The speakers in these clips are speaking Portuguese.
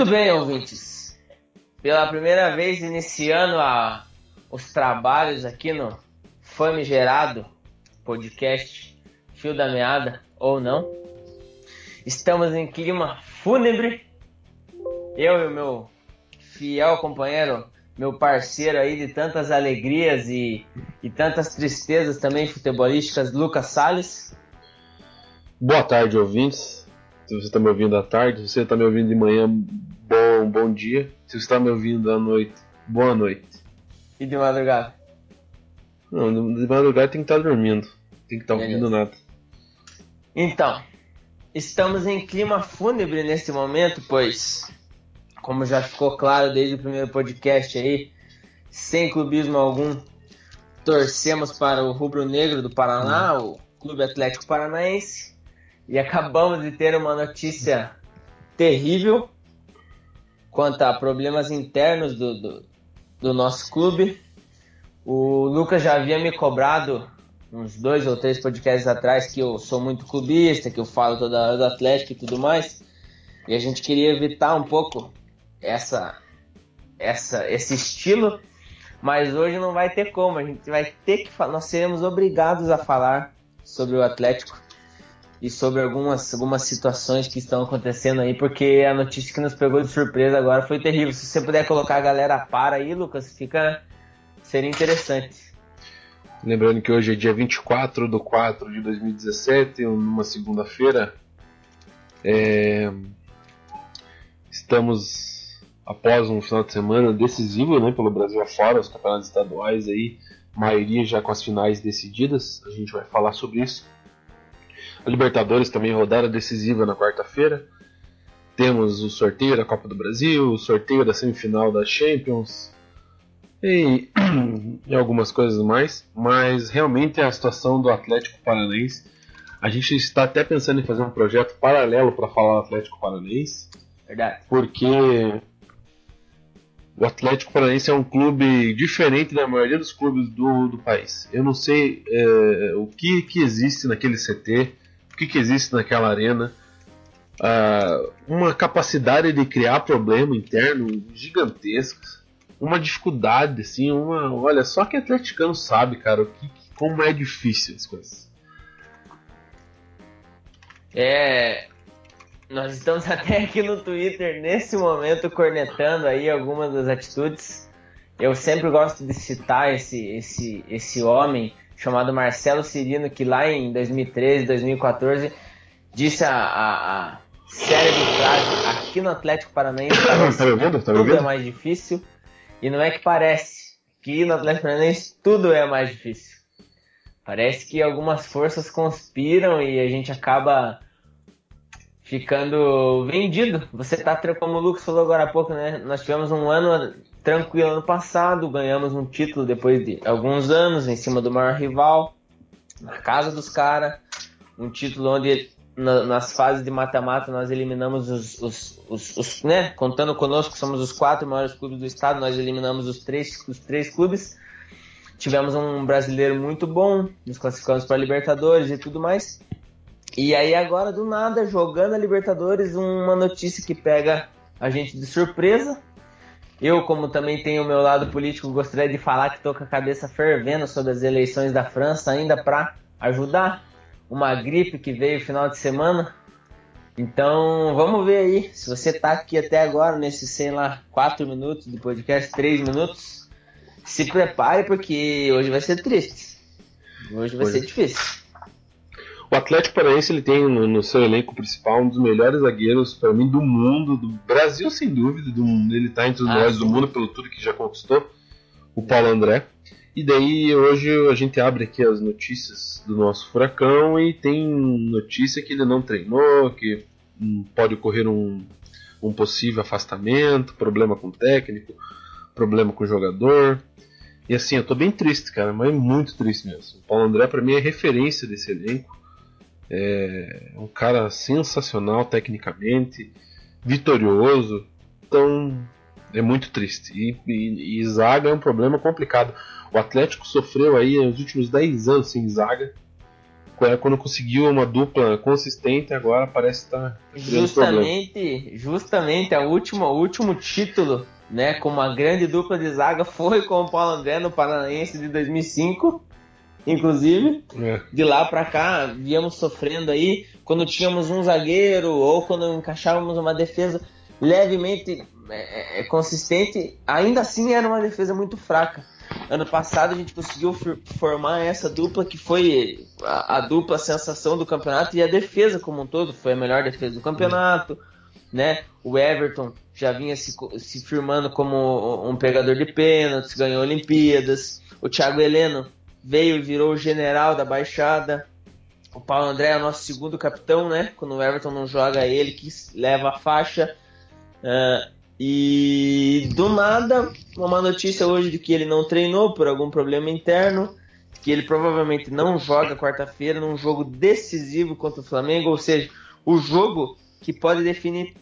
Muito bem, ouvintes. Pela primeira vez iniciando a, os trabalhos aqui no famigerado podcast Fio da Meada, ou não. Estamos em clima fúnebre. Eu e o meu fiel companheiro, meu parceiro aí de tantas alegrias e, e tantas tristezas também futebolísticas, Lucas Salles. Boa tarde, ouvintes. Se você está me ouvindo à tarde, se você está me ouvindo de manhã, bom, bom dia. Se você está me ouvindo à noite, boa noite. E de madrugada? Não, de madrugada tem que estar dormindo. Tem que estar ouvindo nada. Então, estamos em clima fúnebre nesse momento, pois, como já ficou claro desde o primeiro podcast aí, sem clubismo algum, torcemos para o Rubro Negro do Paraná, o Clube Atlético Paranaense, e acabamos de ter uma notícia terrível quanto a problemas internos do, do, do nosso clube. O Lucas já havia me cobrado uns dois ou três podcasts atrás que eu sou muito clubista, que eu falo toda hora do Atlético e tudo mais. E a gente queria evitar um pouco essa, essa, esse estilo, mas hoje não vai ter como. A gente vai ter que nós seremos obrigados a falar sobre o Atlético e sobre algumas, algumas situações que estão acontecendo aí, porque a notícia que nos pegou de surpresa agora foi terrível. Se você puder colocar a galera a par aí, Lucas, fica seria interessante. Lembrando que hoje é dia 24 de 4 de 2017, numa segunda-feira. É... Estamos após um final de semana decisivo né, pelo Brasil afora, os campeonatos estaduais aí, maioria já com as finais decididas. A gente vai falar sobre isso. A Libertadores também rodada decisiva na quarta-feira. Temos o sorteio da Copa do Brasil, o sorteio da semifinal da Champions, e, e algumas coisas mais, mas realmente a situação do Atlético Paranaense, a gente está até pensando em fazer um projeto paralelo para falar do Atlético Paranaense, Verdade. porque o Atlético Paranaense é um clube diferente da maioria dos clubes do, do país. Eu não sei é, o que, que existe naquele CT, que, que existe naquela arena. Uh, uma capacidade de criar problema interno gigantescas uma dificuldade, assim, uma. Olha, só que atleticano sabe, cara, o que, como é difícil as coisas. É. Nós estamos até aqui no Twitter nesse momento cornetando aí algumas das atitudes. Eu sempre gosto de citar esse, esse, esse homem chamado Marcelo Cirino, que lá em 2013, 2014 disse a, a, a célebre frase aqui no Atlético Paranaense tá vendo? Tá tudo é mais difícil e não é que parece que no Atlético Paranaense tudo é mais difícil. Parece que algumas forças conspiram e a gente acaba ficando vendido. Você tá, como o Lucas falou agora há pouco, né? Nós tivemos um ano tranquilo ano passado, ganhamos um título depois de alguns anos em cima do maior rival, na casa dos caras. Um título onde na, nas fases de mata-mata nós eliminamos os, os, os, os, né, contando conosco, somos os quatro maiores clubes do estado, nós eliminamos os três, os três clubes. Tivemos um brasileiro muito bom, nos classificamos para Libertadores e tudo mais. E aí agora do nada, jogando a Libertadores, uma notícia que pega a gente de surpresa. Eu, como também tenho o meu lado político, gostaria de falar que estou com a cabeça fervendo sobre as eleições da França ainda para ajudar uma gripe que veio final de semana. Então, vamos ver aí. Se você tá aqui até agora, nesses, sei lá, 4 minutos de podcast, 3 minutos, se prepare porque hoje vai ser triste. Hoje vai ser difícil. O Atlético Paranaense ele tem no, no, seu elenco principal um dos melhores zagueiros para mim do mundo, do Brasil sem dúvida, do, ele está entre os ah, melhores sim. do mundo pelo tudo que já conquistou, o Paulo André. E daí hoje a gente abre aqui as notícias do nosso furacão e tem notícia que ele não treinou, que pode ocorrer um, um possível afastamento, problema com o técnico, problema com o jogador. E assim, eu tô bem triste, cara, mas muito triste mesmo. O Paulo André para mim é referência desse elenco. É um cara sensacional tecnicamente, vitorioso. Então é muito triste. E, e, e zaga é um problema complicado. O Atlético sofreu aí os últimos 10 anos sem zaga. quando conseguiu uma dupla consistente, agora parece estar. Tá justamente, justamente a última, o último título, né, com uma grande dupla de zaga foi com o Paulo André no Paranaense de 2005. Inclusive, é. de lá para cá, viemos sofrendo aí quando tínhamos um zagueiro ou quando encaixávamos uma defesa levemente é, é, consistente, ainda assim era uma defesa muito fraca. Ano passado a gente conseguiu formar essa dupla que foi a, a, dupla sensação do campeonato e a defesa como um todo foi a melhor defesa do campeonato, né? O Everton já vinha se, se firmando como um pegador de pênaltis, ganhou Olimpíadas. O Thiago Heleno veio e virou general da Baixada. O Paulo André é o nosso segundo capitão, né? Quando o Everton não joga, ele que leva a faixa. Uh, e do nada, uma notícia hoje de que ele não treinou por algum problema interno, que ele provavelmente não joga quarta-feira num jogo decisivo contra o Flamengo, ou seja, o jogo que pode definir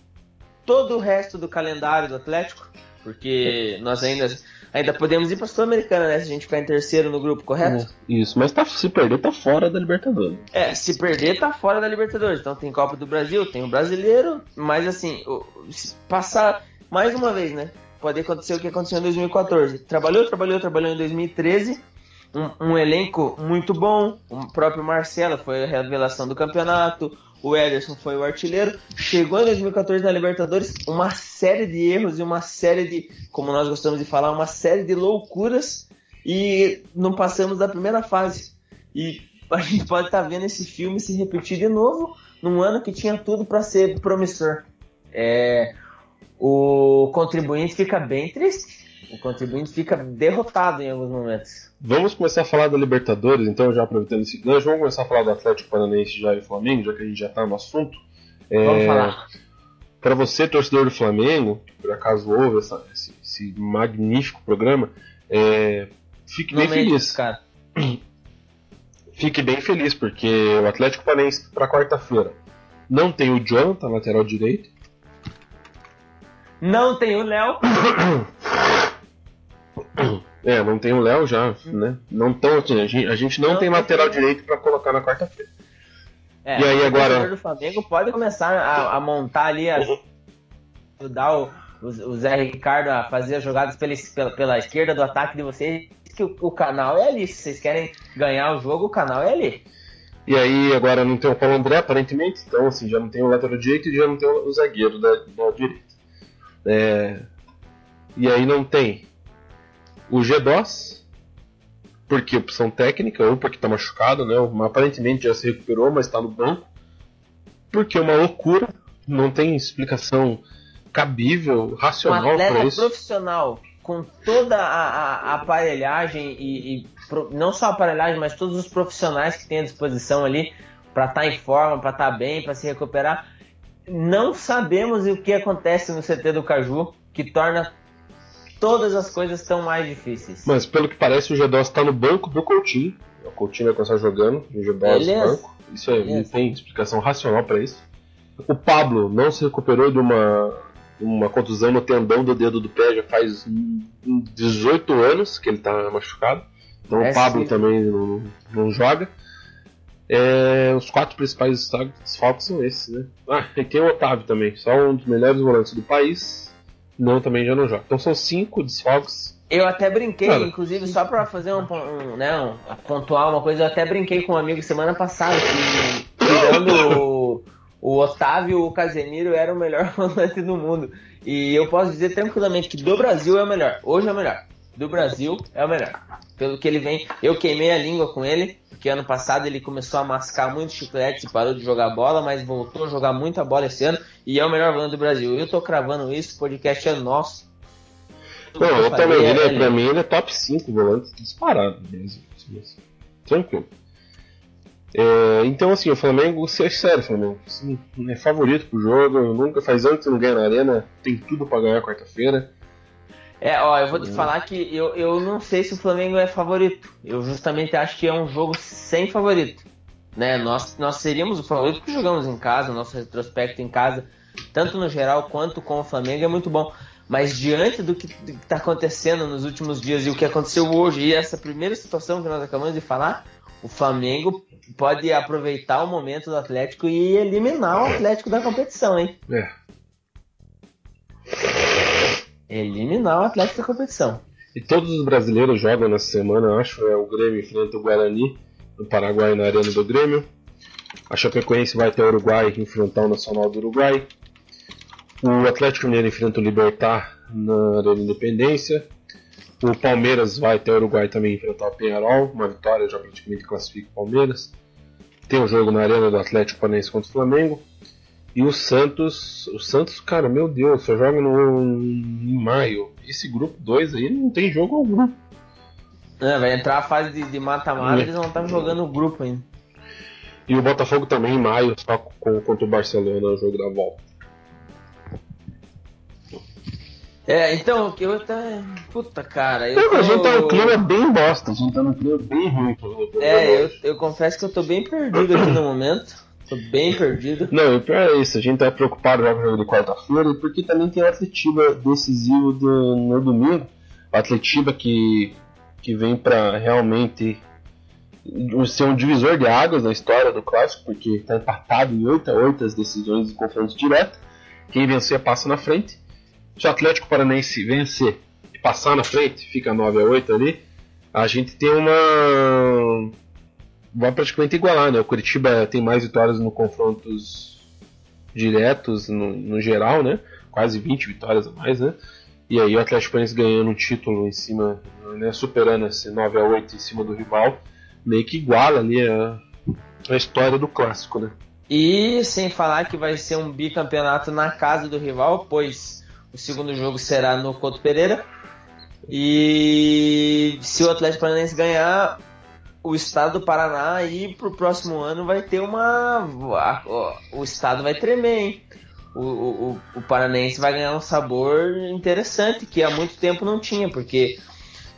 todo o resto do calendário do Atlético, porque nós ainda ainda podemos ir para a Sul-Americana, né? Se a gente ficar em terceiro no grupo, correto? É, isso, mas tá, se perder, tá fora da Libertadores. É, se perder, tá fora da Libertadores. Então tem Copa do Brasil, tem o Brasileiro, mas assim, passar mais uma vez, né? Pode acontecer o que aconteceu em 2014. Trabalhou, trabalhou, trabalhou em 2013. Um, um, elenco muito bom. O próprio Marcelo foi a revelação do campeonato. O Ederson foi o artilheiro. Chegou em 2014 na Libertadores, uma série de erros e uma série de, como nós gostamos de falar, uma série de loucuras. E não passamos da primeira fase. E a gente pode estar tá vendo esse filme se repetir de novo num ano que tinha tudo para ser promissor. É, o contribuinte fica bem triste. O contribuinte fica derrotado em alguns momentos. Vamos começar a falar da Libertadores, então, já aproveitando esse gancho, vamos começar a falar do Atlético Paranaense já e Flamengo, já que a gente já está no assunto. É, vamos falar. Para você, torcedor do Flamengo, por acaso ouve essa, esse, esse, magnífico programa, é, fique bem feliz. Cara. Fique bem feliz, porque o Atlético Paranaense para quarta-feira não tem o Jonathan, lateral direito, não tem o Léo. É, não tem o Léo já, né? Não tão assim, a gente, a gente não, não tem lateral direito para colocar na quarta-feira. É, e aí agora. O do Flamengo pode começar a, a montar ali, a, ajudar o, o, o, Zé Ricardo a fazer as jogadas pela, pela, pela esquerda do ataque de vocês, que o, o, canal é ali. Se vocês querem ganhar o jogo, o canal é ali. E aí agora não tem o Paulo André, aparentemente, então assim, já não tem o lateral direito e já não tem o, o zagueiro da, da direita. É, e aí não tem o G2, porque opção técnica, ou porque está machucado, né? Aparentemente já se recuperou, mas está no banco. Porque é uma loucura, não tem explicação cabível, racional para isso. profissional com toda a, a aparelhagem e, e, não só a aparelhagem, mas todos os profissionais que tem à disposição ali para estar tá em forma, para estar tá bem, para se recuperar não sabemos o que acontece no CT do Caju que torna todas as coisas tão mais difíceis. Mas pelo que parece, o G2 está no banco do Coutinho. O Coutinho vai começar jogando, o G2 no banco. Isso aí, não tem explicação racional para isso. O Pablo não se recuperou de uma, uma contusão no tendão do dedo do pé já faz 18 anos que ele está machucado. Então é o Pablo sim. também não, não joga. É, os quatro principais desfalques são esses, né? Ah, e tem o Otávio também, só um dos melhores volantes do país. Não, também já não joga. Então são cinco desfalques. Eu até brinquei, Cara, inclusive, só pra fazer um, um, né, um, pontuar uma coisa, eu até brinquei com um amigo semana passada que, tirando o, o Otávio, o Casemiro era o melhor volante do mundo. E eu posso dizer tranquilamente que do Brasil é o melhor. Hoje é o melhor. Do Brasil é o melhor. Pelo que ele vem, eu queimei a língua com ele porque ano passado ele começou a mascar muito chiclete e parou de jogar bola, mas voltou a jogar muita bola esse ano e é o melhor volante do Brasil. Eu tô cravando isso, o podcast é nosso. Não, eu, também, ele, é, pra mim ele é top 5 volantes disparado do Brasil. Tranquilo. É, então, assim, o Flamengo, ser sério, Flamengo, assim, é favorito pro jogo, nunca faz anos que não ganha na arena, tem tudo para ganhar quarta-feira. É, ó, eu vou te falar que eu, eu não sei se o Flamengo é favorito. Eu justamente acho que é um jogo sem favorito. Né? Nós, nós seríamos o favorito porque jogamos em casa, nosso retrospecto em casa, tanto no geral quanto com o Flamengo, é muito bom. Mas diante do que está acontecendo nos últimos dias e o que aconteceu hoje, e essa primeira situação que nós acabamos de falar, o Flamengo pode aproveitar o momento do Atlético e eliminar o Atlético da competição, hein? É. Eliminar o Atlético da competição. E todos os brasileiros jogam nessa semana, eu acho. É o Grêmio enfrenta o Guarani no Paraguai na Arena do Grêmio. A Chapecoense vai até o Uruguai enfrentar o Nacional do Uruguai. O Atlético Mineiro enfrenta o Libertar na Arena Independência. O Palmeiras vai até o Uruguai também enfrentar o Penharol. Uma vitória já praticamente classifica o Palmeiras. Tem o um jogo na Arena do Atlético Paranaense contra o Flamengo. E o Santos, o Santos, cara, meu Deus, só joga no, em maio. Esse grupo 2 aí não tem jogo algum. É, vai entrar a fase de mata-mata, é. eles não estão jogando o grupo ainda. E o Botafogo também em maio, só com, contra o Barcelona, no jogo da volta. É, então, eu até. Puta, cara. Eu tô... A gente tá num clima bem bosta, a gente tá num clima bem ruim. É, eu, eu confesso que eu tô bem perdido aqui no momento. Tô bem perdido. Não, o pior é isso, a gente tá preocupado com o jogo de quarta-feira, porque também tem o Atletiba decisivo do, no domingo. O Atletiba que, que vem pra realmente ser um divisor de águas na história do clássico, porque está empatado em 8 a 8 as decisões de confronto direto. Quem vencer passa na frente. Se o Atlético Paranaense vencer e passar na frente, fica 9 a 8 ali, a gente tem uma. Vai praticamente igualar, né? O Curitiba tem mais vitórias no confrontos diretos no, no geral, né? Quase 20 vitórias a mais, né? E aí o Atlético Paranaense ganhando um título em cima, né? superando esse 9 a 8 em cima do rival, meio que iguala ali a, a história do clássico, né? E sem falar que vai ser um bicampeonato na casa do rival, pois o segundo jogo será no Couto Pereira. E se o Atlético Paranaense ganhar, o estado do Paraná aí pro próximo ano vai ter uma. O estado vai tremer, hein? O, o, o Paranense vai ganhar um sabor interessante que há muito tempo não tinha, porque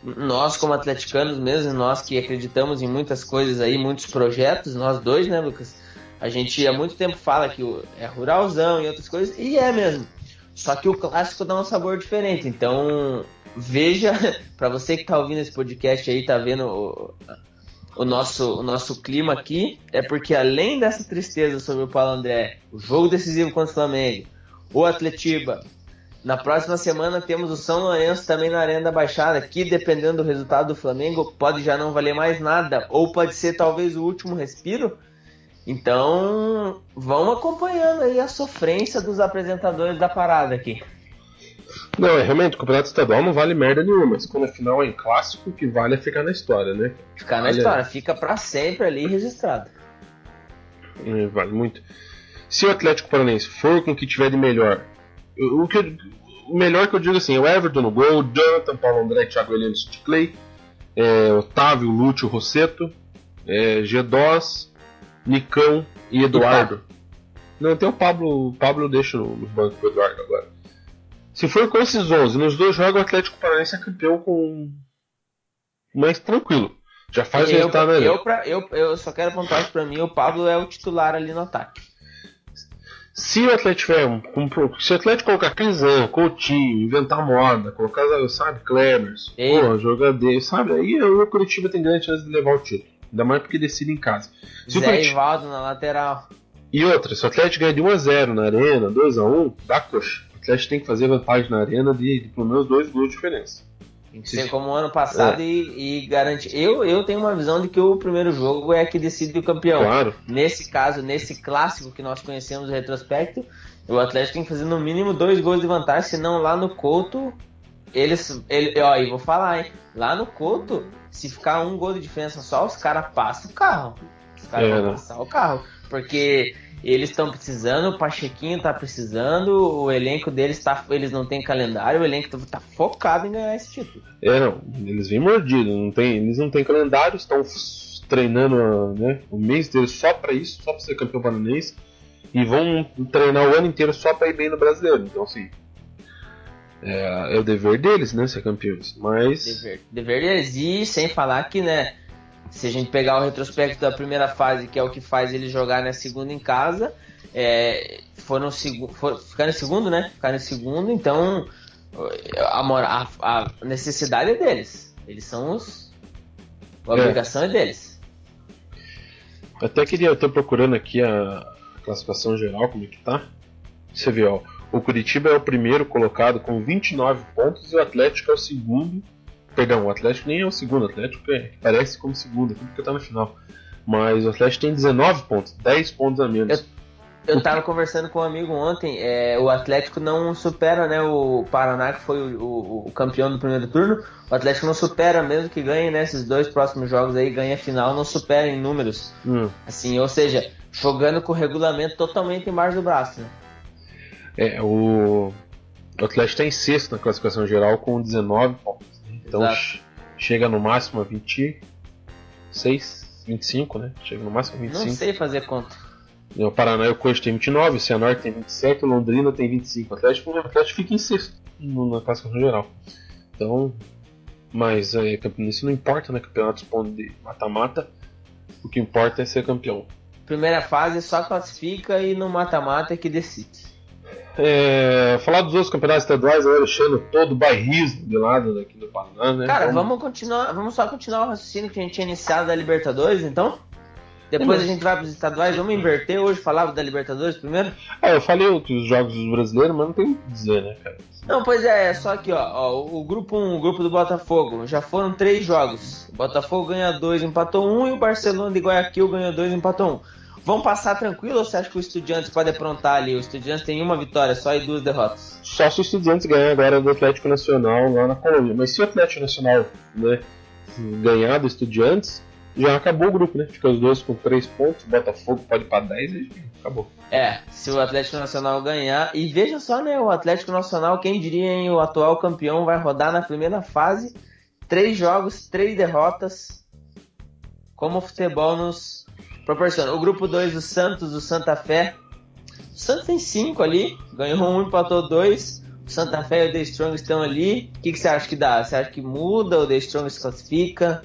nós, como atleticanos mesmo, nós que acreditamos em muitas coisas aí, muitos projetos, nós dois, né, Lucas? A gente há muito tempo fala que é ruralzão e outras coisas, e é mesmo. Só que o clássico dá um sabor diferente. Então, veja, para você que tá ouvindo esse podcast aí, tá vendo o, nosso, o nosso clima aqui, é porque além dessa tristeza sobre o Paulo André, o jogo decisivo contra o Flamengo, o Atletiba, na próxima semana temos o São Lourenço também na Arena da Baixada, que dependendo do resultado do Flamengo, pode já não valer mais nada, ou pode ser talvez o último respiro. Então, vamos acompanhando aí a sofrência dos apresentadores da parada aqui. Não, é realmente, o campeonato estadual não vale merda nenhuma, mas quando a final é em clássico, o que vale é ficar na história, né? Ficar na vale história, fica para sempre ali registrado. É, vale muito. Se o Atlético Paranaense for com o que tiver de melhor, o, que eu, o melhor que eu digo assim, é o Everton no gol, Jonathan, Paulo André, Thiago Heleno, Clay, é, Otávio, Lúcio, Rosseto, é, G2, Nicão e Eduardo. Não, tem o Pablo. O Pablo deixa no, no banco do Eduardo agora. Se for com esses 11, nos dois jogos o Atlético Paranaense é campeão com. mais tranquilo. Já faz eu, resultado ali. Eu, pra, eu, eu só quero apontar que pra mim o Pablo é o titular ali no ataque. Se o Atlético tiver um, se o Atlético colocar Crisan, Coutinho, inventar moda, colocar, sabe, Clemers, pô, jogador, sabe, aí o Curitiba tem grande chance de levar o título. Ainda mais porque decide em casa. Se Zé Curitiba... Ivaldo na lateral. E outra, se o Atlético ganha de 1x0 na arena, 2x1, dá coxa. O Atlético tem que fazer vantagem na arena de, de pelo menos dois gols de diferença. Tem que ser como ano passado é. e, e garantir. Eu, eu tenho uma visão de que o primeiro jogo é que decide o campeão. Claro. Nesse caso, nesse clássico que nós conhecemos o retrospecto, o Atlético tem que fazer no mínimo dois gols de vantagem, senão lá no Couto, eles. Ele, ó, e vou falar, hein? Lá no Couto, se ficar um gol de diferença só, os caras passam o carro. Os caras é, vão né? passar o carro. Porque eles estão precisando, o Pachequinho tá precisando, o elenco deles tá. Eles não tem calendário, o elenco tá focado em ganhar esse título. É, não. Eles vêm mordidos, não tem, eles não têm calendário, estão treinando né, o mês deles só para isso, só para ser campeão pananense. E vão treinar o ano inteiro só para ir bem no brasileiro. Então, assim, é, é, o dever deles, né, ser campeões. Mas. Dever, dever deles. E sem falar que, né, se a gente pegar o retrospecto da primeira fase, que é o que faz eles jogar na segunda em casa, é, foram for, ficaram em segundo, né? Ficaram em segundo, então a, a, a necessidade é deles. Eles são os. A é. obrigação é, é deles. Até queria, eu tô procurando aqui a classificação geral, como é que tá. Você vê, ó, o Curitiba é o primeiro colocado com 29 pontos e o Atlético é o segundo. Perdão, o Atlético nem é o segundo, o Atlético é, parece como segundo, porque tá no final. Mas o Atlético tem 19 pontos, 10 pontos a menos. Eu, eu tava conversando com um amigo ontem, é, o Atlético não supera né, o Paraná, que foi o, o, o, campeão do primeiro turno. O Atlético não supera, mesmo que ganhe nesses né, dois próximos jogos aí, ganha a final, não supera em números. Hum. Assim, ou seja, jogando com o regulamento totalmente embaixo do braço. Né? É, o, o Atlético está em sexto na classificação geral com 19 pontos. Então Exato. chega no máximo a 26, 25, né? Chega no máximo a 25. Não sei fazer conta. O Paraná e o Coxa tem 29, o Cianorte tem 27, o Londrina tem 25. O Atlético, o Atlético fica em sexto na classificação geral. Então, mas é, isso não importa, né? Campeonatos de mata-mata. O que importa é ser campeão. Primeira fase só classifica e no mata-mata é que decide. É, falar dos outros campeonatos estaduais, o Alexandre todo bairrismo de lado daqui do Paraná, né? Cara, vamos... vamos continuar, vamos só continuar o raciocínio que a gente tinha iniciado da Libertadores, então? Depois a gente vai para os estaduais, vamos inverter hoje, falava da Libertadores primeiro? É, eu falei os jogos dos brasileiros, mas não tem o que dizer, né, cara? Não, pois é, é só aqui, ó, ó, o grupo 1, o grupo do Botafogo, já foram três jogos. O Botafogo ganha dois, empatou um, e o Barcelona de Guayaquil ganhou dois, empatou um. Vão passar tranquilo ou você acha que o Estudiantes pode aprontar ali? O Estudiantes tem uma vitória só e duas derrotas. Só se o Estudiantes ganhar agora do Atlético Nacional lá na Colômbia. Mas se o Atlético Nacional né, ganhar do Estudiantes, já acabou o grupo, né? Fica os dois com três pontos, Botafogo pode ir pra 10 e acabou. É, se o Atlético Nacional ganhar. E veja só, né? O Atlético Nacional, quem diria, hein? O atual campeão vai rodar na primeira fase. Três jogos, três derrotas. Como o futebol nos proporciona. O grupo 2 do Santos, do Santa Fé. O Santos tem 5 ali, ganhou um, empatou dois. O Santa Fé e o The Strong estão ali. O que, que você acha que dá? Você acha que muda? O The Strong se classifica?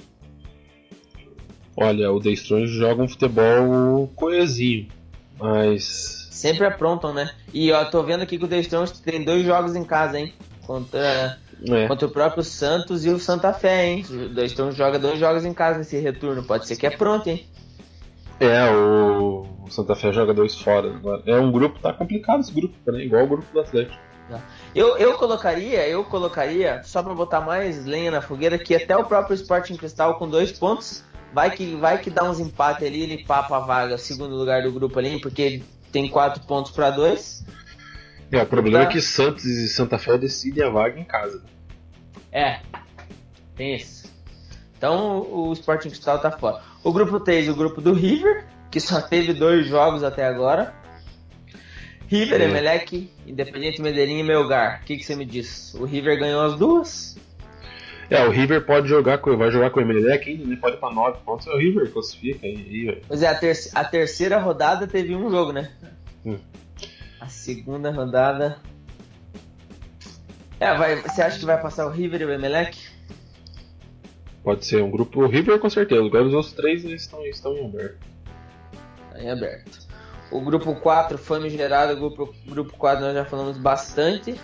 Olha, o The Strong joga um futebol coesinho, mas. Sempre aprontam, né? E ó, tô vendo aqui que o The Strong tem dois jogos em casa, hein? Contra, é. contra o próprio Santos e o Santa Fé, hein? O The Strong joga dois jogos em casa nesse retorno. Pode ser que é pronto, hein? É, o Santa Fé joga dois fora agora. É um grupo, tá complicado esse grupo, né? igual o grupo do Atlético. Tá. Eu, eu colocaria, eu colocaria, só para botar mais lenha na fogueira, que até o próprio Sporting Cristal com dois pontos, vai que, vai que dá uns empates ali, ele papa a vaga, segundo lugar do grupo ali, porque tem quatro pontos para dois. É, o problema tá. é que Santos e Santa Fé decidem a vaga em casa. É, tem isso. Então o Sporting Cristal tá fora. O grupo 3, o grupo do River, que só teve dois jogos até agora. River, é. Emelec, Independente Medellín e Melgar. O que, que você me diz? O River ganhou as duas? É, o River pode jogar com, vai jogar com o Emelec ainda, ele pode ir pra 9 pontos. É o River classifica aí, aí Pois é, a, ter a, terceira rodada teve um jogo, né? Hum. A segunda rodada. É, vai, você acha que vai passar o River e o Emelec? Pode ser um grupo. O River com certeza. Agora os outros três estão, estão em aberto. Está em aberto. O grupo 4 foi gerado. O grupo, grupo 4 nós já falamos bastante.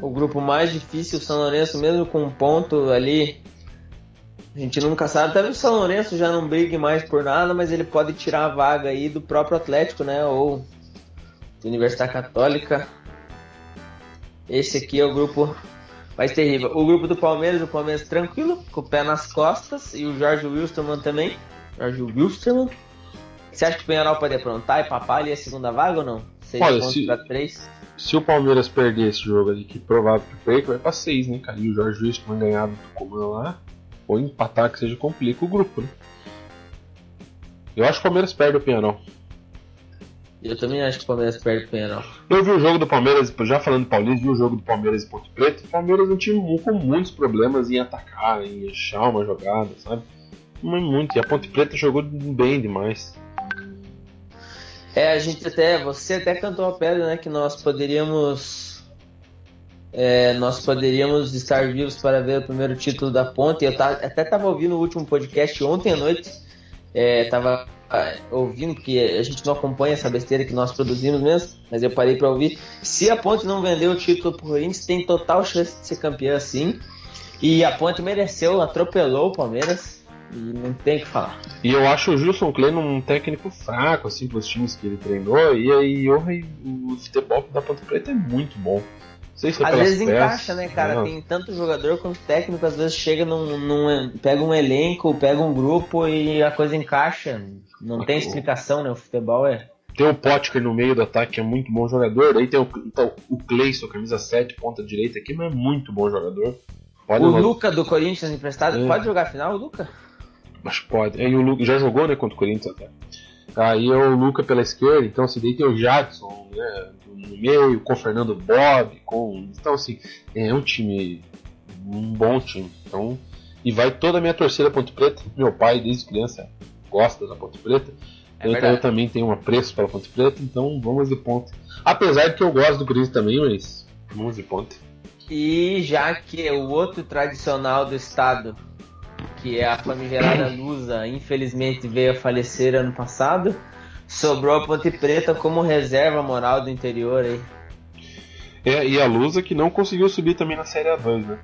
O grupo mais difícil, o São Lourenço, mesmo com um ponto ali. A gente nunca sabe. Talvez o São Lourenço já não brigue mais por nada, mas ele pode tirar a vaga aí do próprio Atlético, né? Ou da Universidade Católica. Esse aqui é o grupo mais terrível. O grupo do Palmeiras, o Palmeiras tranquilo, com o pé nas costas, e o Jorge Wilstermann também. Jorge Wilstermann. Você acha que o Penharol pode aprontar e papar ali a segunda vaga ou não? Seis Olha, pontos se, pra três. Se o Palmeiras perder esse jogo ali, que provável que perca, vai pra seis, né, cara? E o Jorge Wilstermann ganhar do Tucumã lá, ou empatar que seja complica o grupo, né? Eu acho que o Palmeiras perde o Penharol. Eu também acho que o Palmeiras perde o Penharol. Eu vi o jogo do Palmeiras, já falando do Paulista, vi o jogo do Palmeiras e Ponto Preto. O Palmeiras é um time com muitos problemas em atacar, em achar uma jogada, sabe? Muito. E a Ponte Preta jogou bem demais. É, a gente até. Você até cantou a pedra, né? Que nós poderíamos. É, nós poderíamos estar vivos para ver o primeiro título da Ponte. Eu tá, até estava ouvindo o último podcast ontem à noite. É, tava ouvindo, porque a gente não acompanha essa besteira que nós produzimos mesmo, mas eu parei para ouvir. Se a Ponte não vendeu o título pro Corinthians, tem total chance de ser campeã sim. E a Ponte mereceu, atropelou o Palmeiras. E não tem o que falar. E eu acho o Gilson Klein um técnico fraco, assim, para os times que ele treinou. E aí o futebol da Ponte Preta é muito bom. Se às vezes peças, encaixa, né, cara? Não. Tem tanto jogador quanto técnico, às vezes chega num, num, pega um elenco, pega um grupo e a coisa encaixa. Não tem explicação, né? O futebol é. Tem o Potker no meio do ataque, que é muito bom jogador. Aí tem o, então, o Cleison, camisa 7, ponta direita aqui, mas é muito bom jogador. Pode o Luca do Corinthians emprestado, é. pode jogar a final, o Luca? Mas pode. Aí o Luca já jogou, né, contra o Corinthians até. Aí é o Luca pela esquerda, então se assim, daí tem o Jadson, né, no meio, com o Fernando Bob, com. Então assim, é um time. Um bom time. Então. E vai toda a minha torcida Ponte Preta. Meu pai, desde criança, gosta da Ponte Preta. É então eu também tenho um apreço pela Ponte Preta, então vamos de ponte. Apesar de que eu gosto do Corinthians também, mas vamos de ponte. E já que o outro tradicional do estado, que é a famigerada Lusa, infelizmente veio a falecer ano passado, sobrou a Ponte Preta como reserva moral do interior aí. É, e a Lusa que não conseguiu subir também na Série A2, né?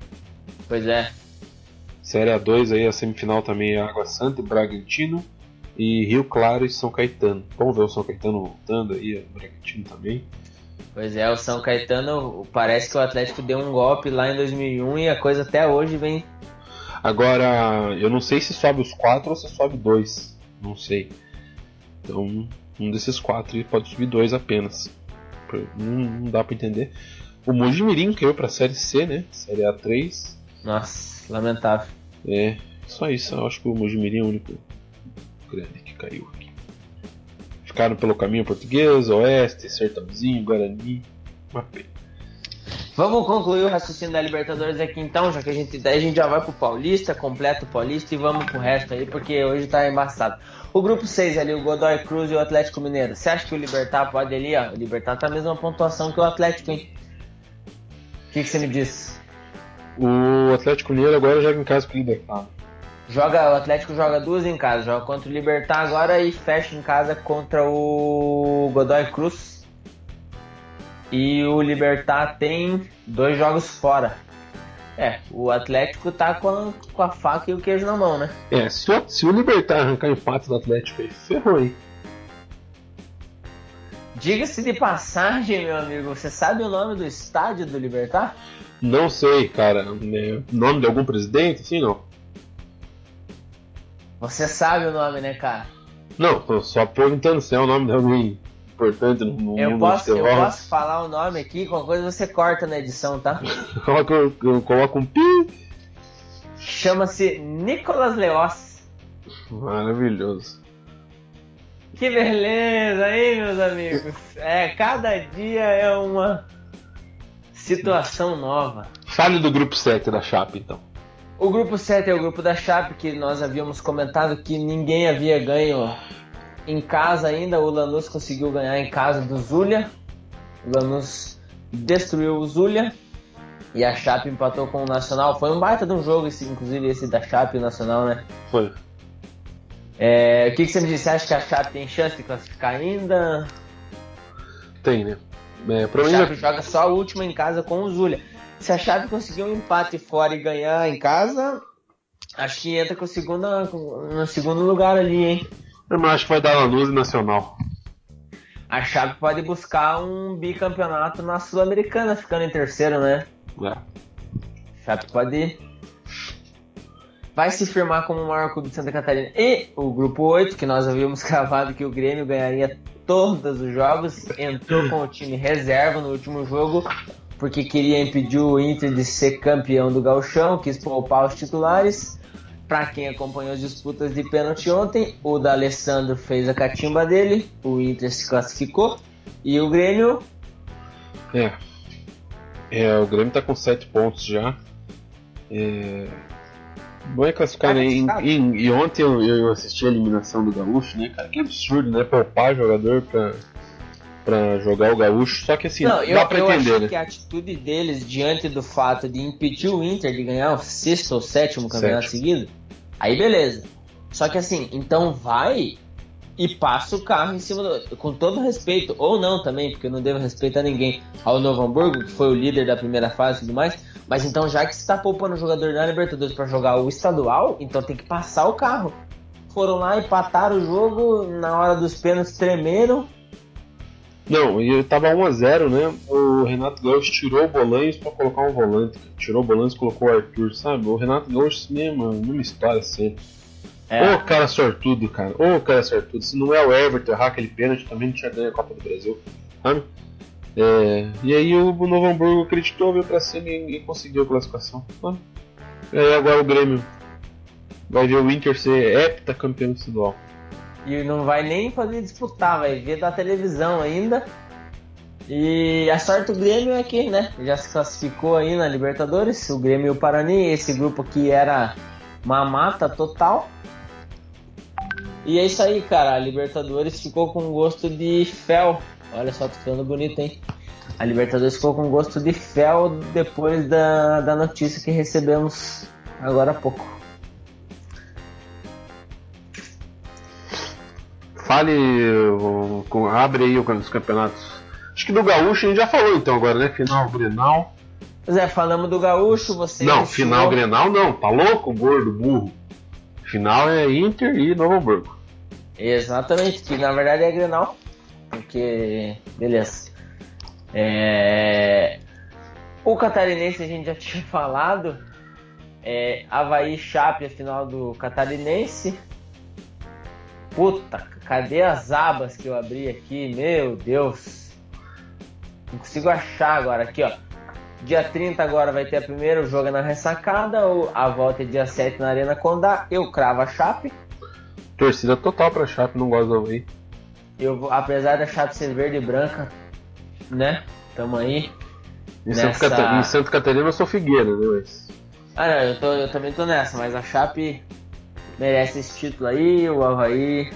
Pois é. Série A2 aí, a semifinal também é Água Santa e Bragantino e Rio Claro e São Caetano. Vamos ver o São Caetano voltando aí, o Bragantino também. Pois é, o São Caetano parece que o Atlético deu um golpe lá em 2001 e a coisa até hoje vem. Agora, eu não sei se sobe os quatro ou se sobe dois, não sei. Então, um desses quatro pode subir dois apenas. Não, não dá para entender. O Mojimirim caiu pra Série C, né? Série A3. Nossa, lamentável. É, só isso. Eu acho que o Mojimirim é o único grande que caiu aqui. Ficaram pelo caminho português, Oeste, Sertãozinho, Guarani. Uma pena. Vamos concluir o raciocínio da Libertadores aqui então, já que a gente, daí a gente já vai pro Paulista, completa o Paulista e vamos pro resto aí, porque hoje tá embaçado. O grupo 6 ali, o Godoy Cruz e o Atlético Mineiro. Você acha que o Libertar pode ali, ó? O Libertar tá a mesma pontuação que o Atlético, hein? O que, que você me diz? O Atlético Mineiro agora joga em casa com o Libertar. Joga, o Atlético joga duas em casa, joga contra o Libertar agora e fecha em casa contra o Godoy Cruz. E o Libertar tem dois jogos fora. É, o Atlético tá com a, com a faca e o queijo na mão, né? É, se o, se o Libertar arrancar empate do Atlético aí, ferrou aí. Diga-se de passagem, meu amigo, você sabe o nome do estádio do Libertar? Não sei, cara. É, nome de algum presidente, assim, não? Você sabe o nome, né, cara? Não, tô só perguntando se é o nome de alguém importante no, no eu mundo posso, Eu posso falar o nome aqui, qualquer coisa você corta na edição, tá? coloca, eu coloco um pi. Chama-se Nicolas Leoz. Maravilhoso. Que beleza, hein, meus amigos? É, cada dia é uma situação nova. Fale do grupo 7 da Chape, então. O grupo 7 é o grupo da Chape que nós havíamos comentado que ninguém havia ganho em casa ainda, o Lanús conseguiu ganhar em casa do Zulia. O Lanús destruiu o Zulia. E a Chape empatou com o Nacional. Foi um baita de um jogo, esse, inclusive, esse da Chape e o Nacional, né? Foi. É, o que, que você me disse? Você acha que a Chape tem chance de classificar ainda? Tem, né? É, a Chape joga só a última em casa com o Zulia. Se a Chape conseguir um empate fora e ganhar em casa, acho que entra com o segundo, no segundo lugar ali, hein? Eu acho que vai dar luz e Nacional. A Chape pode buscar um bicampeonato na Sul-Americana, ficando em terceiro, né? É. Chape pode vai se firmar como o maior clube de Santa Catarina. E o grupo 8, que nós havíamos cravado que o Grêmio ganharia todos os jogos, entrou com o time reserva no último jogo, porque queria impedir o Inter de ser campeão do Gauchão, quis poupar os titulares. Para quem acompanhou as disputas de pênalti ontem, o da Alessandro fez a catimba dele, o Inter se classificou e o Grêmio. É. É, o Grêmio tá com 7 pontos já. É... Bom é classificar, né? E, ontem eu, eu, assisti a eliminação do Gaúcho, né, cara? Que absurdo, né? Poupar jogador pra, pra jogar o Gaúcho. Só que assim, Não, eu, dá pra eu entender, né? que a atitude deles diante do fato de impedir o Inter de ganhar o sexto ou sétimo campeonato seguido Aí beleza. Só que assim, então vai e passa o carro em cima do. Com todo respeito, ou não também, porque eu não devo respeitar ninguém ao Novo Hamburgo, que foi o líder da primeira fase e tudo mais. Mas então, já que você está poupando o jogador da Libertadores para jogar o estadual, então tem que passar o carro. Foram lá, empataram o jogo, na hora dos pênaltis tremeram. Não, e tava 1x0, né? O Renato Gaúcho tirou o Bolanhos para colocar um volante. Tirou o Bolanhos e colocou o Arthur, sabe? O Renato Gaúcho, mesmo, mesma história assim. É. Ô cara sortudo, cara. Ô cara sortudo. Se não é o Everton errar aquele pênalti, também não tinha ganho a Copa do Brasil. Sabe? É, e aí o Novo Hamburgo acreditou, veio pra cima e, e conseguiu a classificação. Sabe? E aí agora o Grêmio vai ver o Inter ser hepta campeão estadual. E não vai nem poder disputar, vai ver da televisão ainda. E a sorte do Grêmio é que, né, já se classificou aí na Libertadores, o Grêmio e o Parani, esse grupo que era uma mata total. E é isso aí, cara. A Libertadores ficou com gosto de fel. Olha só, tô ficando bonito, hein? A Libertadores ficou com gosto de fel depois da, da notícia que recebemos agora há pouco. Fale, abre aí os campeonatos. Acho que do Gaúcho a gente já falou então agora, né? Final Grenal. Pois é, falamos do Gaúcho, você. Não, final Grenal não, tá louco, gordo, burro. Final é Inter e Novo Hamburgo. Exatamente, que na verdade é Grenal. Porque. Beleza. É... O catarinense a gente já tinha falado. É, Havaí Chape, a final do catarinense. Puta, cadê as abas que eu abri aqui? Meu Deus. Não consigo achar agora. Aqui, ó. Dia 30 agora vai ter a primeira, o jogo é na ressacada, a volta é dia 7 na Arena Condá. Eu cravo a Chape. Torcida total pra Chape, não gosto do Havaí. Eu, apesar da Chape ser verde e branca, né? Tamo aí. Em, nessa... Santa, Catarina, em Santa Catarina eu sou Figueira, né? Mas... Ah, não, eu, tô, eu também tô nessa, mas a Chape merece esse título aí. O Havaí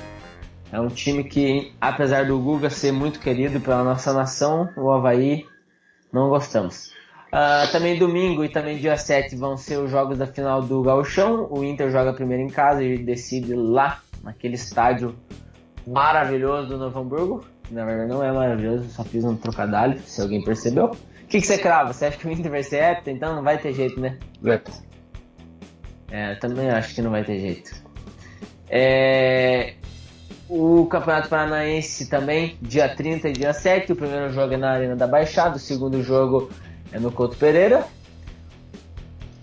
é um time que, apesar do Guga ser muito querido pela nossa nação, o Havaí não gostamos. Uh, também domingo e também dia 7 vão ser os jogos da final do Gauchão. O Inter joga primeiro em casa e decide lá, naquele estádio maravilhoso do Novo Hamburgo. Na verdade não é maravilhoso, só fiz um trocadilho, se alguém percebeu. O que, que você crava? Você acha que o Inter vai ser hepta? Então não vai ter jeito, né? Hepta. É, também acho que não vai ter jeito. É... O Campeonato Paranaense também, dia 30 e dia 7. O primeiro jogo é na Arena da Baixada, o segundo jogo é no Couto Pereira.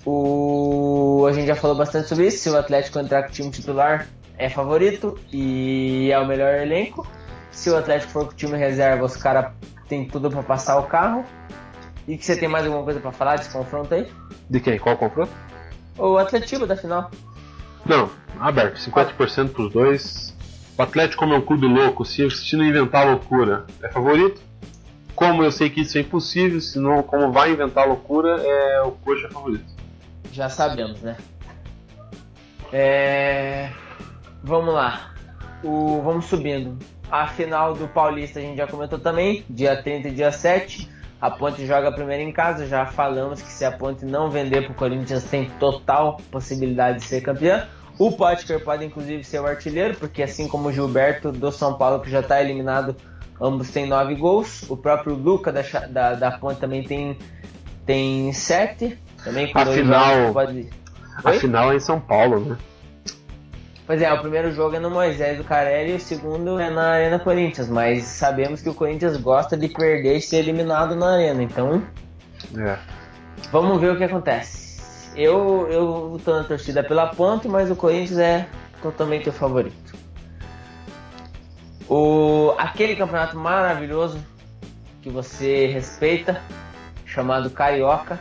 O... A gente já falou bastante sobre isso. Se o Atlético entrar com o time titular, é favorito e é o melhor elenco. Se o Atlético for com o time reserva, os caras têm tudo para passar o carro. E que você tem mais alguma coisa para falar desse confronto aí? De quem? Qual confronto? O Atlético da final. Não, aberto, 50% pros dois. O Atlético, como é um clube louco, se, se não inventar loucura, é favorito. Como eu sei que isso é impossível, se não, como vai inventar loucura, é o Coxa favorito. Já sabemos, né? É... Vamos lá. O... Vamos subindo. A final do Paulista a gente já comentou também, dia 30 e dia 7. A Ponte joga primeiro em casa, já falamos que se a Ponte não vender para o Corinthians tem total possibilidade de ser campeã. O Potker pode inclusive ser o artilheiro, porque assim como o Gilberto do São Paulo, que já está eliminado, ambos têm nove gols. O próprio Luca da, da, da Ponte também tem, tem sete. Também com a final, pode... a final é em São Paulo, né? Pois é, o primeiro jogo é no Moisés do Carelli e o segundo é na Arena Corinthians, mas sabemos que o Corinthians gosta de perder e ser eliminado na Arena, então. É. Vamos ver o que acontece. Eu, eu tô na torcida pela Ponte, mas o Corinthians é totalmente o favorito. O, aquele campeonato maravilhoso que você respeita, chamado Carioca,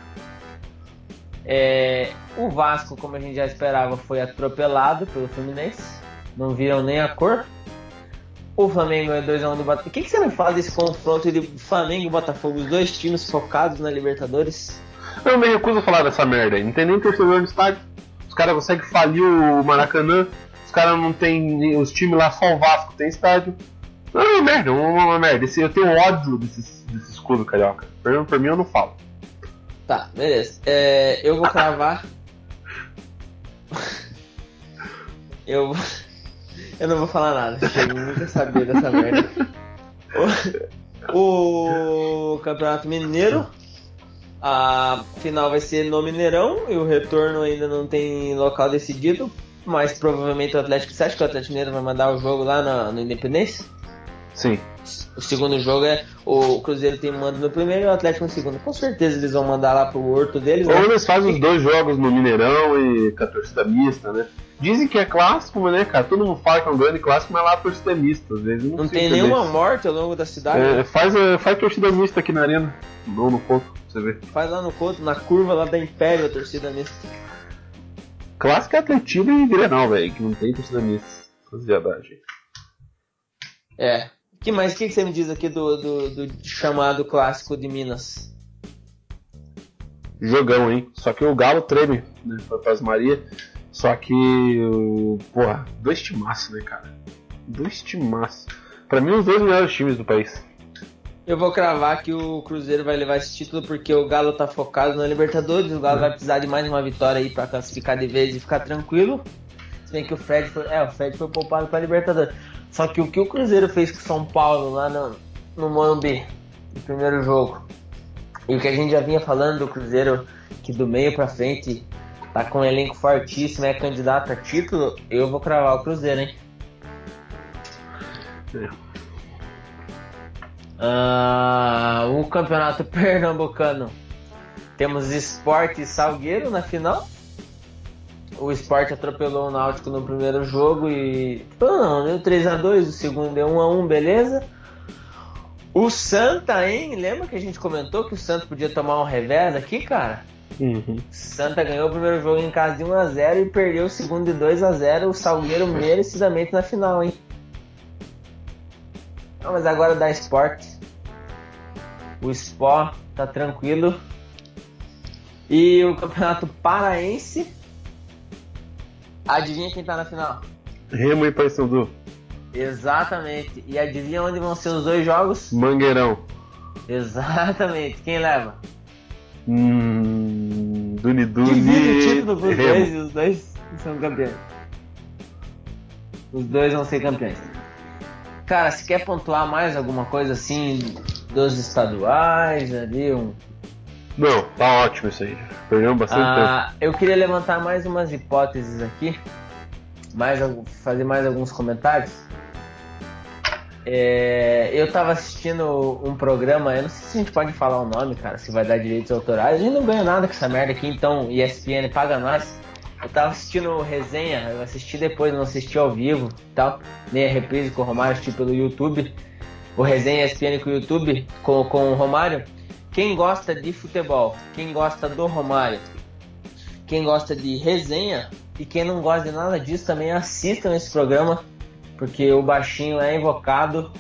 é, o Vasco, como a gente já esperava, foi atropelado pelo Fluminense. Não viram nem a cor. O Flamengo é 2x1 do Botafogo. O que, que, você me fala desse confronto de Flamengo e Botafogo? Os dois times focados na Libertadores? Eu me recuso a falar dessa merda aí. Não tem nem torcedor no estádio. Os caras conseguem falir o Maracanã. Os caras não tem. Os times lá, só o Vasco tem estádio. Não, é merda, uma, uma merda. eu tenho ódio desses, desses clubes carioca. Por mim eu não falo. Tá, beleza. É, eu vou cravar. eu, Eu não vou falar nada, não quer saber dessa merda. O, o Campeonato Mineiro, a final vai ser no Mineirão e o retorno ainda não tem local decidido, mas provavelmente o Atlético. Você acha que o Atlético Mineiro vai mandar o jogo lá no, no Independência? Sim. O segundo jogo é o Cruzeiro tem mando no primeiro e o Atlético no segundo. Com certeza eles vão mandar lá pro horto deles. Ou né? eles fazem os dois jogos no Mineirão e com a torcida mista, né? Dizem que é clássico, né, cara? Todo mundo fala que é um grande clássico, mas lá a torcida é mista. Às vezes não, Não tem entender. nenhuma morte ao longo da cidade. É, faz, é, faz torcida mista aqui na arena. Não no ponto, pra você ver. Faz lá no couto, na curva lá da Império a torcida mista. Clássico é Atletismo e Grenal, velho, que não tem torcida mista. Essas viadagens. É. Que mais? O que, que você me diz aqui do, do, do chamado clássico de Minas? Jogão, hein? Só que o Galo treme, né? Foi pra Maria. Só que, porra, dois timaços, né, cara? Dois timaços. Pra mim, os dois melhores times do país. Eu vou cravar que o Cruzeiro vai levar esse título porque o Galo tá focado na Libertadores. O Galo vai precisar de mais uma vitória aí pra classificar de vez e ficar tranquilo. Se bem que o Fred foi, é, o Fred foi poupado pra Libertadores. Só que o que o Cruzeiro fez com o São Paulo lá no, no Morumbi, no primeiro jogo, e o que a gente já vinha falando do Cruzeiro, que do meio pra frente tá com um elenco fortíssimo, é candidato a título, eu vou cravar o Cruzeiro, hein? Ah, o campeonato pernambucano. Temos Esporte e Salgueiro na final. O Esporte atropelou o Náutico no primeiro jogo e. Não, deu 3x2, o segundo deu 1x1, beleza. O Santa, hein? Lembra que a gente comentou que o Santa podia tomar um revés aqui, cara? Uhum. Santa ganhou o primeiro jogo em casa de 1x0 e perdeu o segundo de 2x0. O Salgueiro merecidamente na final, hein? Não, mas agora dá esporte. O Sport tá tranquilo. E o Campeonato Paraense. Adivinha quem tá na final? Remo e Paysandu. Exatamente. E adivinha onde vão ser os dois jogos? Mangueirão. Exatamente. Quem leva? Hum, Duni Duni. Divide o título pros Remo. dois e os dois são campeões. Os dois vão ser campeões. Cara, se quer pontuar mais alguma coisa assim dos estaduais ali, um. Não, tá ótimo isso aí. Perdemos bastante tempo. Ah, eu queria levantar mais umas hipóteses aqui, mais fazer mais alguns comentários. É, eu tava assistindo um programa, eu não sei se a gente pode falar o nome, cara, se vai dar direitos autorais. A gente não ganha nada com essa merda aqui, então ESPN paga nós. Eu tava assistindo resenha, eu assisti depois, não assisti ao vivo e tal, nem a reprise com o Romário, assisti pelo YouTube. O resenha ESPN com o YouTube, com, com o Romário. Quem gosta de futebol, quem gosta do Romário, quem gosta de resenha e quem não gosta de nada disso também assistam esse programa, porque o baixinho é invocado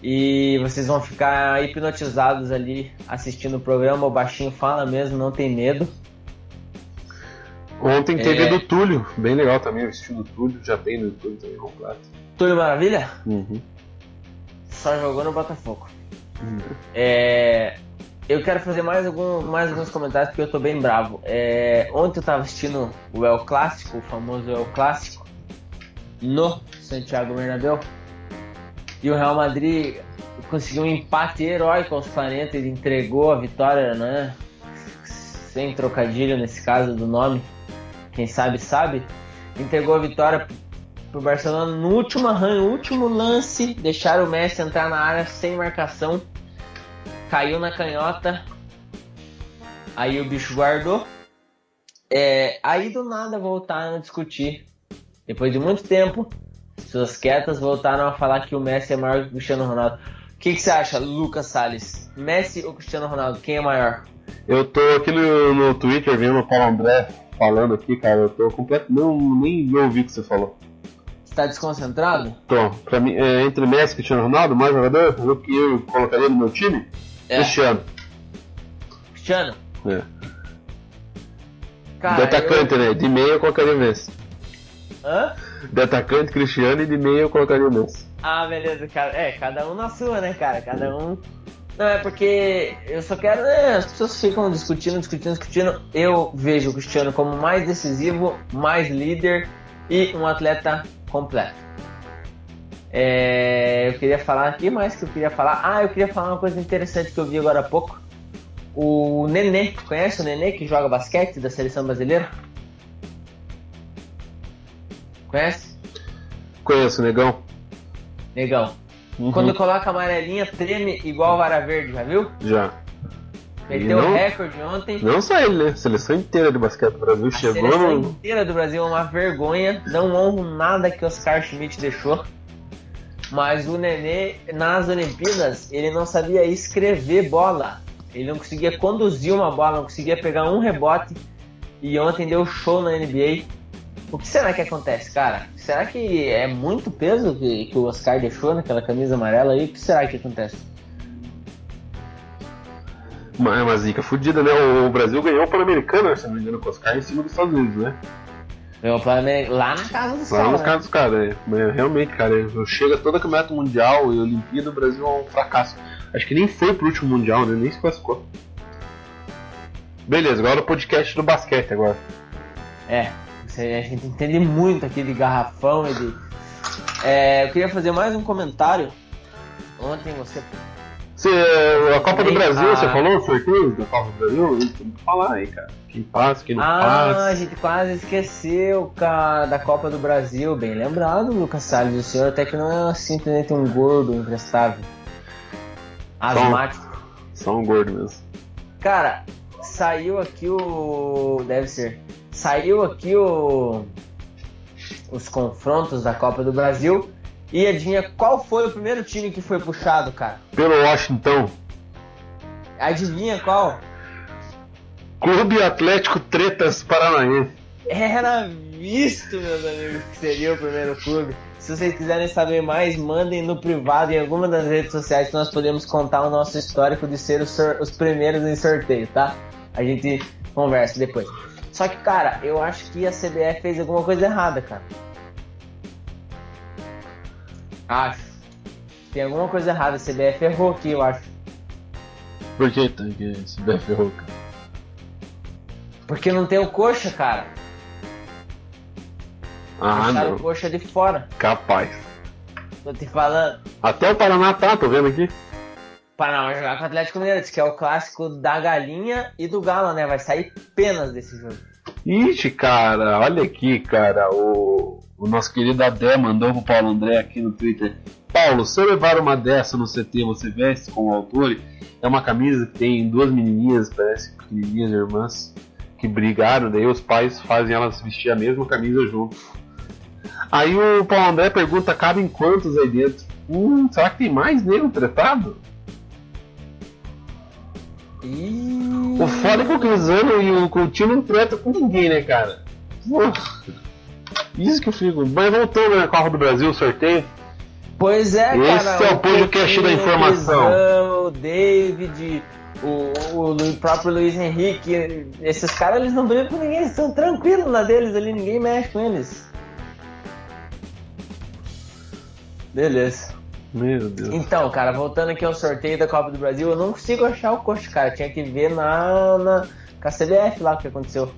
e vocês vão ficar hipnotizados ali assistindo o programa. O baixinho fala mesmo, não tem medo. Ontem teve é. do Túlio, bem legal também, o estilo do Túlio, já tem no YouTube também completo. Túlio Maravilha? Uhum. Só jogou no Botafogo. É, eu quero fazer mais, algum, mais alguns comentários porque eu tô bem bravo. É, ontem eu tava assistindo o El Clássico, o famoso El Clássico, no Santiago Bernabéu. E o Real Madrid conseguiu um empate heróico aos 40 e entregou a vitória, né? Sem trocadilho nesse caso do nome. Quem sabe, sabe. Entregou a vitória pro Barcelona no último arranho, último lance, deixaram o Messi entrar na área sem marcação, caiu na canhota, aí o bicho guardou. É, aí do nada voltaram a discutir. Depois de muito tempo, pessoas quietas voltaram a falar que o Messi é maior que o Cristiano Ronaldo. O que, que você acha, Lucas Salles? Messi ou Cristiano Ronaldo? Quem é maior? Eu tô aqui no, no Twitter vendo o Paulo André falando aqui, cara, eu tô completo. Não, nem ouvi o que você falou. Você tá desconcentrado? Tô, pra mim, é, entre Messi e Cristiano Ronaldo, mais jogador, o que eu colocaria no meu time? É. Cristiano. Cristiano? É. Cara, de atacante, né? De meia eu colocaria o Messi. eu... Hã? De atacante, Cristiano e de meia eu colocaria o Messi. Ah, beleza, cara. É, cada um na sua, né, cara? Cada um. Não, é porque eu só quero. né, as pessoas ficam discutindo, discutindo, discutindo. Eu vejo o Cristiano como mais decisivo, mais líder e um atleta completo. É, eu queria falar, o que mais que eu queria falar? Ah, eu queria falar uma coisa interessante que eu vi agora há pouco. O Nenê, conhece o Nenê que joga basquete da seleção brasileira? Conhece? Conheço, negão. Negão. Uhum. Quando coloca amarelinha, treme igual vara verde, já viu? Já. Meteu não- o recorde ontem. Não só ele, né? Seleção inteira de basquete do Brasil A chegou seleção no. inteira do Brasil é uma vergonha. Não honro nada que Oscar Schmidt deixou. Mas o Nenê, nas Olimpíadas, ele não sabia escrever bola. Ele não conseguia conduzir uma bola, não conseguia pegar um rebote. E ontem deu show na NBA. O que será que acontece, cara? Será que é muito peso que, que o Oscar deixou naquela camisa amarela aí? O que será que acontece? Uma, é uma zica fudida, né? O Brasil ganhou o Pan-Americano, se não me engano, com os caras em cima dos Estados Unidos, né? Meu plano é lá na casa dos Lá caras. nos né? caras dos caras, é. Mas realmente, cara, eu chego a toda campeonato mundial e Olimpíada, o Brasil é um fracasso. Acho que nem foi pro último mundial, né? Nem se classificou. Beleza, agora o podcast do basquete agora. É, a gente entende muito aqui de garrafão e de. É, eu queria fazer mais um comentário. Ontem você. Você, a Copa do Bem, Brasil, ah. você falou os sorteios da Copa do Brasil? Tem que falar aí, cara. Quem passa, quem não Ah, a passa. gente quase esqueceu, cara, da Copa do Brasil. Bem lembrado, Lucas Salles. O senhor até que não é simplesmente um gordo imprestável. Asmático. Só um gordo mesmo. Cara, saiu aqui o. Deve ser. Saiu aqui o. Os confrontos da Copa do Brasil. E adivinha qual foi o primeiro time que foi puxado, cara? Pelo Washington, Adivinha qual? Clube Atlético Tretas Paranaense. Era visto, meus amigos, que seria o primeiro clube. Se vocês quiserem saber mais, mandem no privado em alguma das redes sociais que nós podemos contar o nosso histórico de ser os, os primeiros em sorteio, tá? A gente conversa depois. Só que, cara, eu acho que a CBF fez alguma coisa errada, cara. Acho. Tem alguma coisa errada. A CBF errou aqui, eu acho. Por que tá que esse BF errou, cara? Porque não tem o coxa, cara. Ah, Deixaram não. o coxa de fora. Capaz. Tô te falando. Até o Paraná tá, tô vendo aqui. Paraná vai jogar com o Atlético Mineiro, que é o clássico da galinha e do galo, né? Vai sair penas desse jogo. Ixi, cara, olha aqui, cara. O, o nosso querido Adé mandou pro Paulo André aqui no Twitter. Paulo, se eu levar uma dessa no CT, você veste com o autor? É uma camisa que tem duas menininhas, parece pequenininhas irmãs, que brigaram, daí os pais fazem elas vestir a mesma camisa junto. Aí o Paulo André pergunta, cabem quantos aí dentro? Hum, será que tem mais negro tretado? Ih, O foda é que o Crisano e o Coutinho não treta com ninguém, né, cara? Porra. Isso que eu fico. Mas voltando na Copa do Brasil, o sorteio. Pois é, Esse cara. é o podcast da informação. O Guizão, o David, o, o Lu- próprio Luiz Henrique. Esses caras eles não brigam com ninguém, eles estão tranquilos na deles ali, ninguém mexe com eles. Beleza. Meu Deus. Então, cara, voltando aqui ao sorteio da Copa do Brasil, eu não consigo achar o coxa, cara. Tinha que ver na, na com a CBF lá o que aconteceu.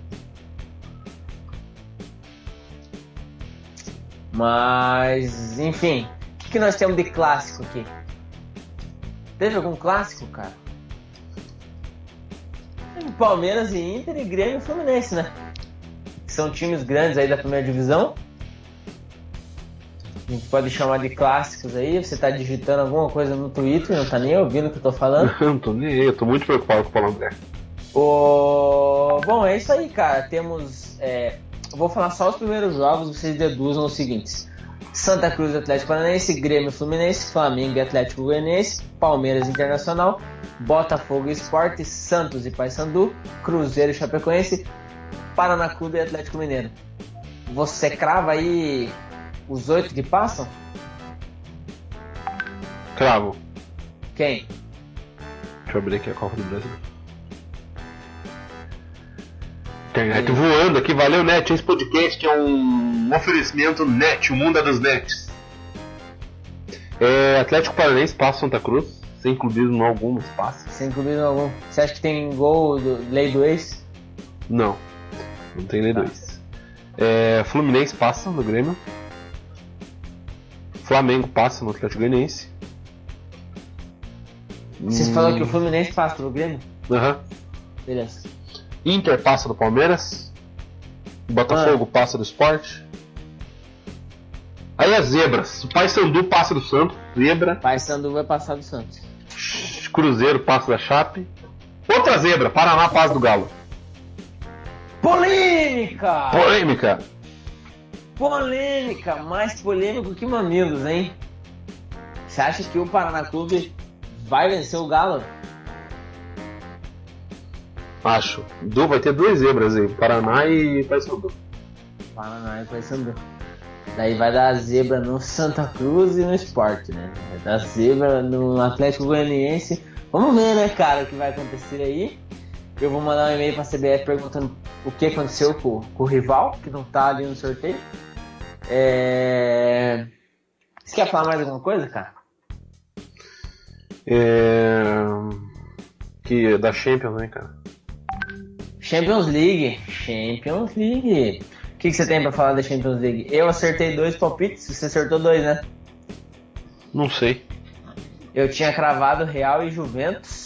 Mas, enfim, o que, que nós temos de clássico aqui? Teve algum clássico, cara? Palmeiras e Inter e Grêmio e Fluminense, né? São times grandes aí da primeira divisão. A gente pode chamar de clássicos aí. Você tá digitando alguma coisa no Twitter, não tá nem ouvindo o que eu tô falando. Não tô nem eu tô muito preocupado com o Paulo André. O... Bom, é isso aí, cara. Temos. é, vou falar só os primeiros jogos, vocês deduzam os seguintes: Santa Cruz, Atlético Paranaense, Grêmio Fluminense, Flamengo e Atlético Goianiense, Palmeiras Internacional, Botafogo Esporte, Santos e Paysandu, Cruzeiro e Chapecoense, Paraná Clube e Atlético Mineiro. Você crava aí os oito que passam? Cravo. Quem? Deixa eu abrir aqui a Copa do Brasil. Internet voando aqui, valeu Net. Esse podcast é um oferecimento Net, o mundo é dos nets. É, Atlético Paranaense passa Santa Cruz, sem clubismo algum, mas passa. Sem clubismo algum. Você acha que tem gol do lei do ex? Não, não tem nem Tá. dois. É, Fluminense passa no Grêmio. Flamengo passa no Atlético Goianiense. Você Hum. falou que o Fluminense passa pelo Grêmio? Aham. Beleza. Inter passa do Palmeiras. Botafogo passa do Sport. Aí as zebras. O Paysandu passa do Santos. Zebra. Paysandu vai passar do Santos. Cruzeiro passa da Chape. Outra zebra. Paraná passa do Galo. Polêmica! Polêmica. Polêmica! Mais polêmico que mamilos, hein? Você acha que o Paraná Clube vai vencer o Galo? Acho. Du vai ter duas zebras aí. Paraná e Paysandu. Paraná e Paysandu. Daí vai dar zebra no Santa Cruz e no Sport, né? Vai dar zebra no Atlético Goianiense. Vamos ver, né, cara, o que vai acontecer aí. Eu vou mandar um e-mail pra CBF perguntando o que aconteceu com, com o rival, que não tá ali no sorteio. É... Você quer falar mais alguma coisa, cara? É... Que é da Champions, né, cara? Champions League. Champions League. O que, que você tem pra falar da Champions League? Eu acertei dois palpites, você acertou dois, né? Não sei. Eu tinha cravado Real e Juventus.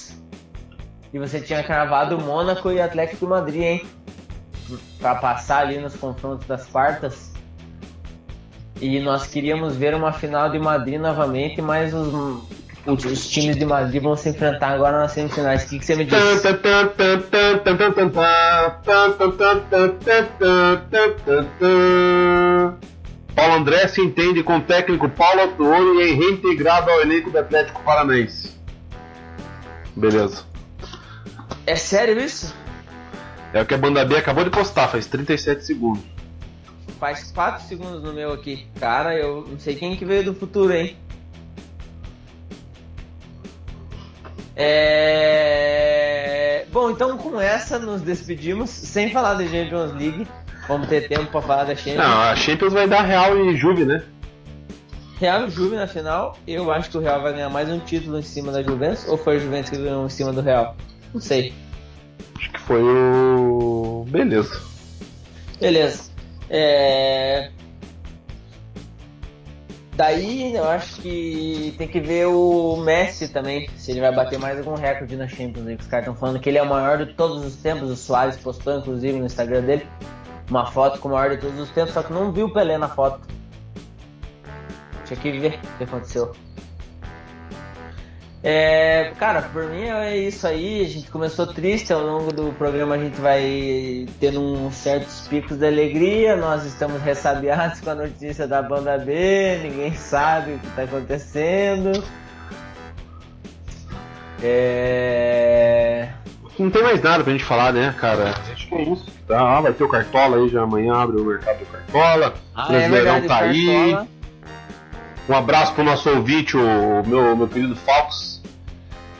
E você tinha cravado Mônaco e Atlético de Madrid, hein? Pra passar ali nos confrontos das quartas. E nós queríamos ver uma final de Madrid novamente, mas os, os, os times de Madrid vão se enfrentar agora nas semifinais. O que, que você me diz? Paulo André se entende com o técnico Paulo Autuori e é reintegrado ao elenco do Atlético Paranaense. Beleza. É sério isso? É o que a banda B acabou de postar, faz 37 segundos. Faz 4 segundos no meu aqui. Cara, eu não sei quem que veio do futuro, hein? É... Bom, então com essa nos despedimos, sem falar da Champions League. Vamos ter tempo pra falar da Champions. Não, a Champions vai dar Real e Juve, né? Real e Juve na final. Eu acho que o Real vai ganhar mais um título em cima da Juventus. Ou foi a Juventus que ganhou em cima do Real? Não sei. Acho que foi o. Beleza. Beleza. É... Daí eu acho que tem que ver o Messi também, se ele vai bater mais algum recorde na Champions League. Os caras estão falando que ele é o maior de todos os tempos. O Soares postou inclusive no Instagram dele uma foto com o maior de todos os tempos, só que não viu o Pelé na foto. Tinha que ver o que aconteceu. É, cara, por mim é isso aí. A gente começou triste, ao longo do programa a gente vai tendo uns certos picos de alegria. Nós estamos ressabiados com a notícia da banda B, ninguém sabe o que está acontecendo. É... Não tem mais nada pra gente falar, né, cara? Acho que é isso. Tá, vai ter o Cartola aí já amanhã, abre o mercado do Cartola. Ah, o Brasileirão é verdade, tá aí. Um abraço pro nosso ouvinte, o meu, meu querido Fox,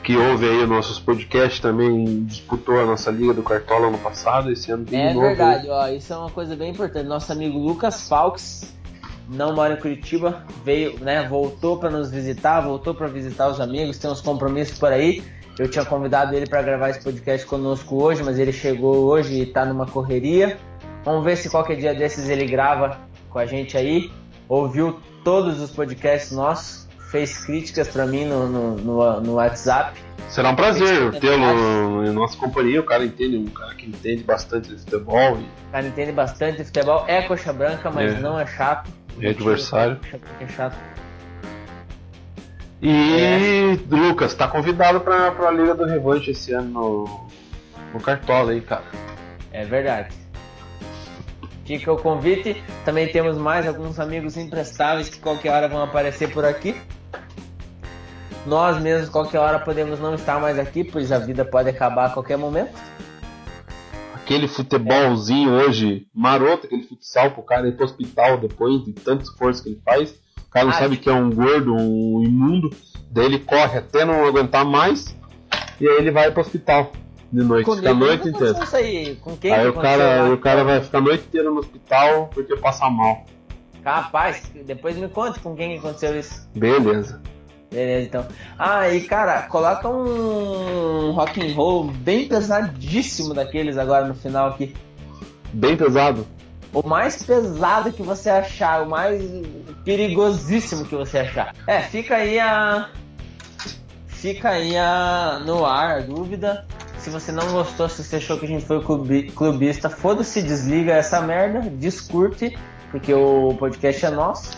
que ouve aí os nossos podcasts também, disputou a nossa Liga do Cartola ano passado, esse ano tem É de novo. verdade, ó, isso é uma coisa bem importante. Nosso amigo Lucas Falks não mora em Curitiba, veio, né, voltou para nos visitar, voltou para visitar os amigos, tem uns compromissos por aí. Eu tinha convidado ele para gravar esse podcast conosco hoje, mas ele chegou hoje e tá numa correria. Vamos ver se qualquer dia desses ele grava com a gente aí. Ouviu todos os podcasts nossos, fez críticas para mim no, no, no, no WhatsApp. Será um prazer tê-lo em nossa companhia. O cara entende, um cara que entende bastante de futebol e O cara entende bastante de futebol, é coxa branca, mas É. não é chato. é adversário. É chato. E Lucas, tá convidado pra, pra Liga do Revanche esse ano no, no Cartola aí, cara. É verdade. Fica o convite. Também temos mais alguns amigos imprestáveis que qualquer hora vão aparecer por aqui. Nós mesmos, qualquer hora, podemos não estar mais aqui, pois a vida pode acabar a qualquer momento. Aquele futebolzinho hoje maroto, aquele futsal pro cara ir pro hospital depois de tanto esforço que ele faz. O cara não Ah, sabe que é um gordo, um imundo. Daí ele corre até não aguentar mais. E aí ele vai pro hospital de noite. Fica a noite inteira. isso aí. Com quem Aí que o cara, lá? o cara vai ficar a noite inteira no hospital porque passa mal. Rapaz, depois me conte com quem que aconteceu isso. Beleza. Beleza, então. Ah, e cara, coloca um rock and roll bem pesadíssimo daqueles agora no final aqui. Bem pesado. o mais pesado que você achar, o mais perigosíssimo que você achar. É, fica aí a. Fica aí a, no ar a dúvida. Se você não gostou, se você achou que a gente foi clubista, foda-se, desliga essa merda, descurte, porque o podcast é nosso.